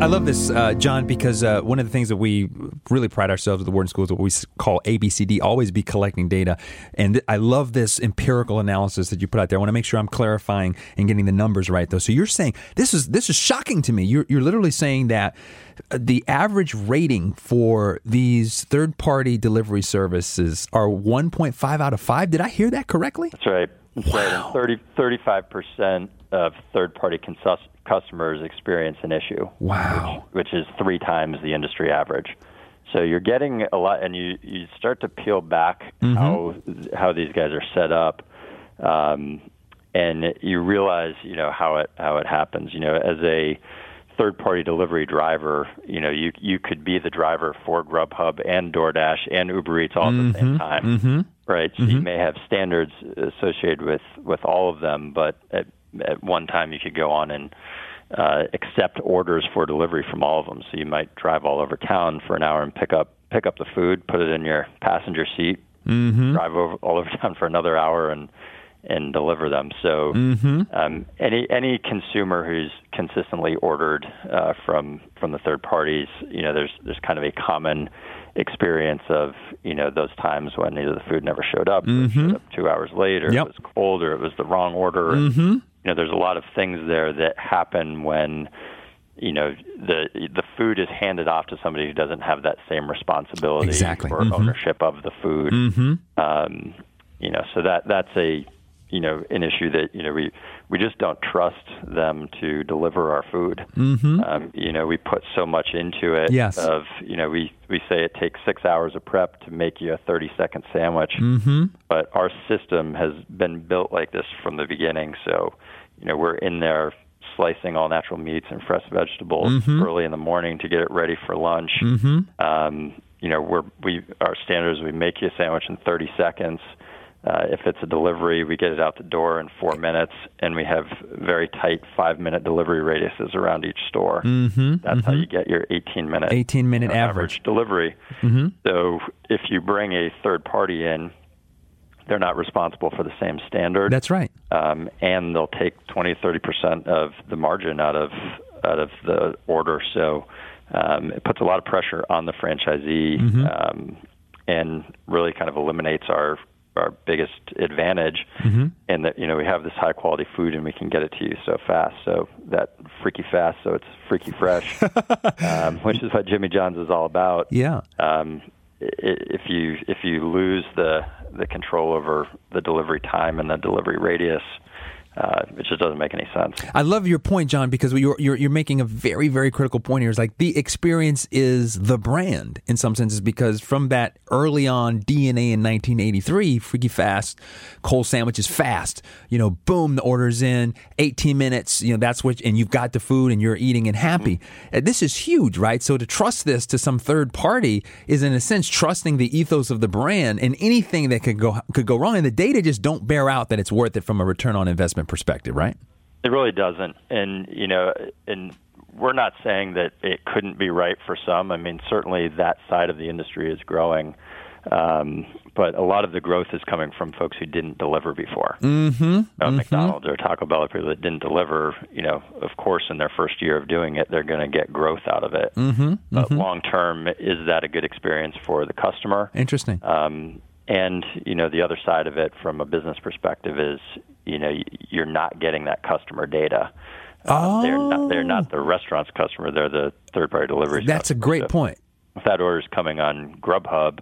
I love this, uh, John, because uh, one of the things that we really pride ourselves at the Wharton School is what we call ABCD, always be collecting data. And th- I love this empirical analysis that you put out there. I want to make sure I'm clarifying and getting the numbers right, though. So you're saying this is this is shocking to me. You're, you're literally saying that uh, the average rating for these third party delivery services are 1.5 out of 5. Did I hear that correctly? That's right. Wow. right. 30, 35% of third party consus- customers experience an issue. Wow. Which, which, is three times the industry average. So you're getting a lot, and you, you start to peel back mm-hmm. how how these guys are set up, um, and you realize you know how it how it happens. You know, as a third party delivery driver, you know, you you could be the driver for Grubhub and DoorDash and Uber Eats all mm-hmm. at the same time. Mm-hmm. Right. So you may have standards associated with with all of them, but at at one time you could go on and uh, accept orders for delivery from all of them. So you might drive all over town for an hour and pick up pick up the food, put it in your passenger seat, mm-hmm. drive over all over town for another hour and and deliver them. So mm-hmm. um, any any consumer who's consistently ordered uh, from from the third parties, you know, there's there's kind of a common experience of you know those times when either the food never showed up, mm-hmm. or showed up two hours later, yep. it was cold, or it was the wrong order. Mm-hmm you know, there's a lot of things there that happen when you know the the food is handed off to somebody who doesn't have that same responsibility exactly. or mm-hmm. ownership of the food. Mm-hmm. Um, you know, so that that's a you know an issue that you know we we just don't trust them to deliver our food. Mm-hmm. Um, you know, we put so much into it. Yes. Of you know, we we say it takes six hours of prep to make you a thirty second sandwich, mm-hmm. but our system has been built like this from the beginning. So, you know, we're in there slicing all natural meats and fresh vegetables mm-hmm. early in the morning to get it ready for lunch. Mm-hmm. Um, you know, we're we our standards we make you a sandwich in 30 seconds. Uh, if it's a delivery, we get it out the door in four minutes, and we have very tight five-minute delivery radiuses around each store. Mm-hmm, That's mm-hmm. how you get your 18-minute 18-minute uh, average. delivery. Mm-hmm. So if you bring a third party in, they're not responsible for the same standard. That's right. Um, and they'll take 20, 30 percent of the margin out of out of the order. So um, it puts a lot of pressure on the franchisee, Mm-hmm. um, and really kind of eliminates our our biggest advantage Mm-hmm. in that you know we have this high quality food and we can get it to you so fast. So that freaky fast, so it's freaky fresh, um, which is what Jimmy John's is all about. Yeah. Um, i- if you if you lose the the control over the delivery time and the delivery radius, uh, it just doesn't make any sense. I love your point, John, because you're, you're you're making a very very critical point here. It's like the experience is the brand in some senses because from that early on DNA in 1983, Freaky Fast, cold sandwiches fast. You know, boom, the order's in, 18 minutes. You know, that's what, and you've got the food and you're eating and happy. Uh, This is huge, right? So to trust this to some third party is in a sense trusting the ethos of the brand and anything that could go could go wrong. And the data just don't bear out that it's worth it from a return on investment perspective, right? It really doesn't, and you know, and we're not saying that it couldn't be right for some. I mean, certainly that side of the industry is growing. Um, but a lot of the growth is coming from folks who didn't deliver before. Mm-hmm. Uh, McDonald's or Taco Bell, people that didn't deliver, you know, of course, in their first year of doing it, they're going to get growth out of it. Mm-hmm. But long term, is that a good experience for the customer? Interesting. Um, and you know, the other side of it, from a business perspective, is you know you're not getting that customer data. Uh, They're not. They're not the restaurant's customer. They're the third-party delivery. That's a great So point. If that order is coming on Grubhub,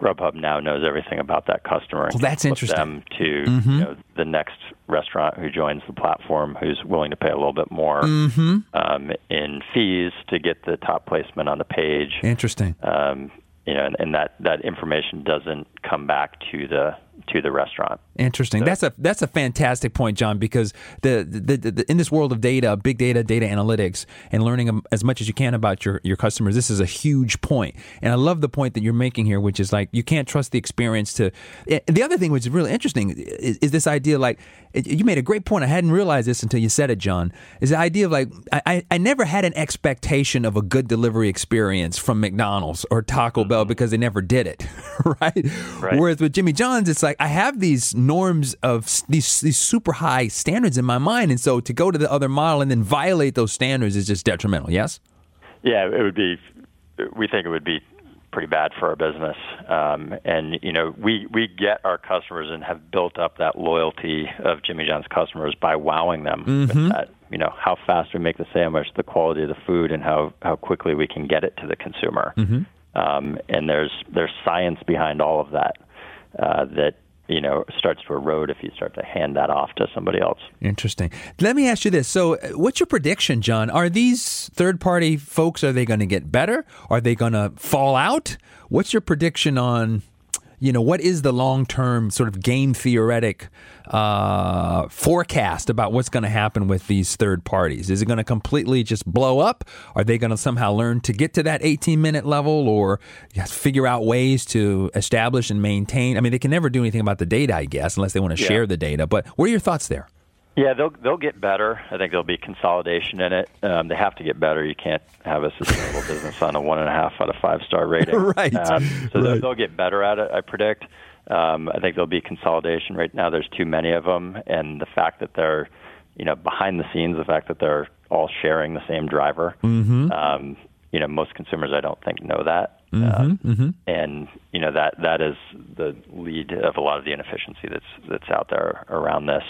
Grubhub now knows everything about that customer. and Well, that's interesting. Them to Mhm. you know, the next restaurant who joins the platform, who's willing to pay a little bit more Mm-hmm. um, in fees to get the top placement on the page. Interesting. Um, you know, and, and that that information doesn't come back to the to the restaurant. Interesting. That's a that's a fantastic point, John. Because the, the, the, the in this world of data, big data, data analytics, and learning as much as you can about your your customers, this is a huge point. And I love the point that you're making here, which is like you can't trust the experience to. The other thing, which is really interesting, is, is this idea. Like you made a great point. I hadn't realized this until you said it, John. Is the idea of like I I never had an expectation of a good delivery experience from McDonald's or Taco Bell mm-hmm. because they never did it, right? right? Whereas with Jimmy John's, it's like I have these norms of these these super high standards in my mind, and so to go to the other model and then violate those standards is just detrimental. Yes. Yeah, it would be. We think it would be pretty bad for our business. Um, and you know, we we get our customers and have built up that loyalty of Jimmy John's customers by wowing them mm-hmm. with that. You know, how fast we make the sandwich, the quality of the food, and how how quickly we can get it to the consumer. Mm-hmm. Um, and there's there's science behind all of that. Uh, that you know starts to erode if you start to hand that off to somebody else. Interesting. Let me ask you this: So, uh, what's your prediction, John? Are these third-party folks? Are they going to get better? Are they going to fall out? What's your prediction on you know, what is the long term sort of game theoretic uh, forecast about what's going to happen with these third parties? Is it going to completely just blow up? Are they going to somehow learn to get to that 18 minute level or figure out ways to establish and maintain? I mean, they can never do anything about the data, I guess, unless they want to yeah. share the data. But what are your thoughts there? Yeah, they'll they'll get better. I think there'll be consolidation in it. Um, they have to get better. You can't have a sustainable business on a one and a half out of five star rating. right. Um, so right. They'll, they'll get better at it. I predict. Um, I think there'll be consolidation. Right now, there's too many of them, and the fact that they're, you know, behind the scenes, the fact that they're all sharing the same driver. Mm-hmm. Um, you know, most consumers I don't think know that. Mm-hmm, uh, mm-hmm. And you know that that is the lead of a lot of the inefficiency that's that's out there around this.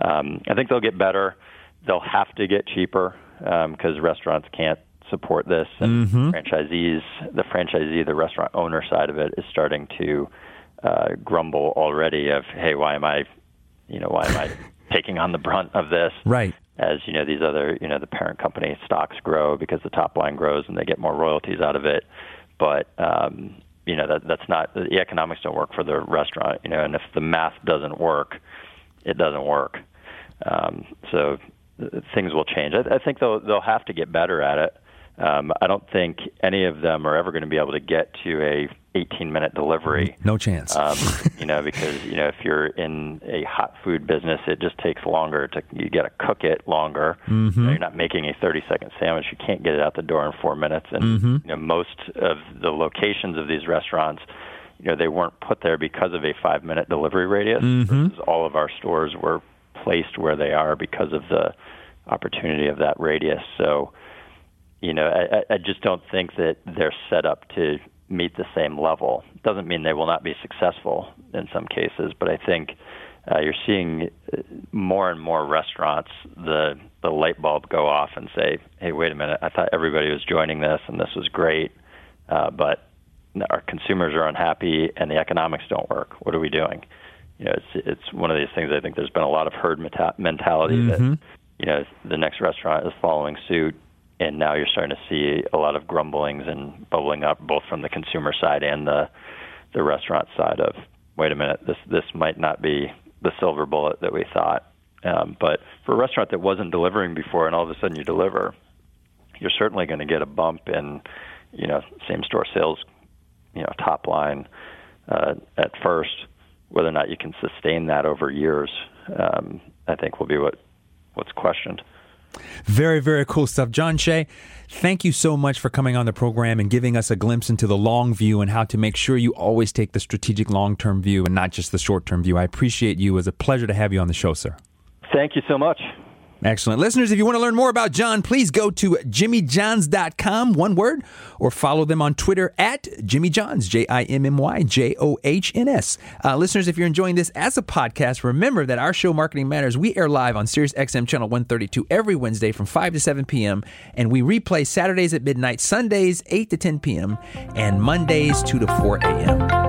Um, I think they'll get better. They'll have to get cheaper because um, restaurants can't support this, and mm-hmm. franchisees, the franchisee, the restaurant owner side of it is starting to uh, grumble already. Of hey, why am I, you know, why am I taking on the brunt of this? Right. As you know, these other, you know, the parent company stocks grow because the top line grows and they get more royalties out of it. But um, you know that that's not the economics don't work for the restaurant. You know, and if the math doesn't work, it doesn't work. Um, so uh, things will change. I, I think they'll they'll have to get better at it. Um, I don't think any of them are ever going to be able to get to a 18 minute delivery. No chance. Um, you know, because you know if you're in a hot food business, it just takes longer to you got to cook it longer. Mm-hmm. You know, you're not making a 30 second sandwich. You can't get it out the door in four minutes. And mm-hmm. you know, most of the locations of these restaurants, you know, they weren't put there because of a five minute delivery radius. Mm-hmm. All of our stores were placed where they are because of the opportunity of that radius. So, you know, I, I just don't think that they're set up to meet the same level. Doesn't mean they will not be successful in some cases, but I think uh, you're seeing uh, more and more restaurants the the light bulb go off and say, "Hey, wait a minute! I thought everybody was joining this and this was great, uh, but our consumers are unhappy and the economics don't work. What are we doing?" You know, it's it's one of these things. I think there's been a lot of herd meta- mentality mm-hmm. that you know the next restaurant is following suit, and now you're starting to see a lot of grumblings and bubbling up both from the consumer side and the the restaurant side of wait a minute, this this might not be the silver bullet that we thought. Um, but for a restaurant that wasn't delivering before, and all of a sudden you deliver, you're certainly going to get a bump in, you know, same store sales, you know, top line uh, at first whether or not you can sustain that over years, um, I think will be what what's questioned. Very, very cool stuff. John Shea, thank you so much for coming on the program and giving us a glimpse into the long view and how to make sure you always take the strategic long term view and not just the short term view. I appreciate you. It was a pleasure to have you on the show, sir. Thank you so much. Excellent. Listeners, if you want to learn more about John, please go to jimmyjohns.com, one word, or follow them on Twitter at Jimmy Johns, J I M M Y J O H N S. Uh, listeners, if you're enjoying this as a podcast, remember that our show Marketing Matters, we air live on Sirius XM Channel 132 every Wednesday from 5 to 7 p.m., and we replay Saturdays at midnight, Sundays 8 to 10 p.m., and Mondays 2 to 4 a.m.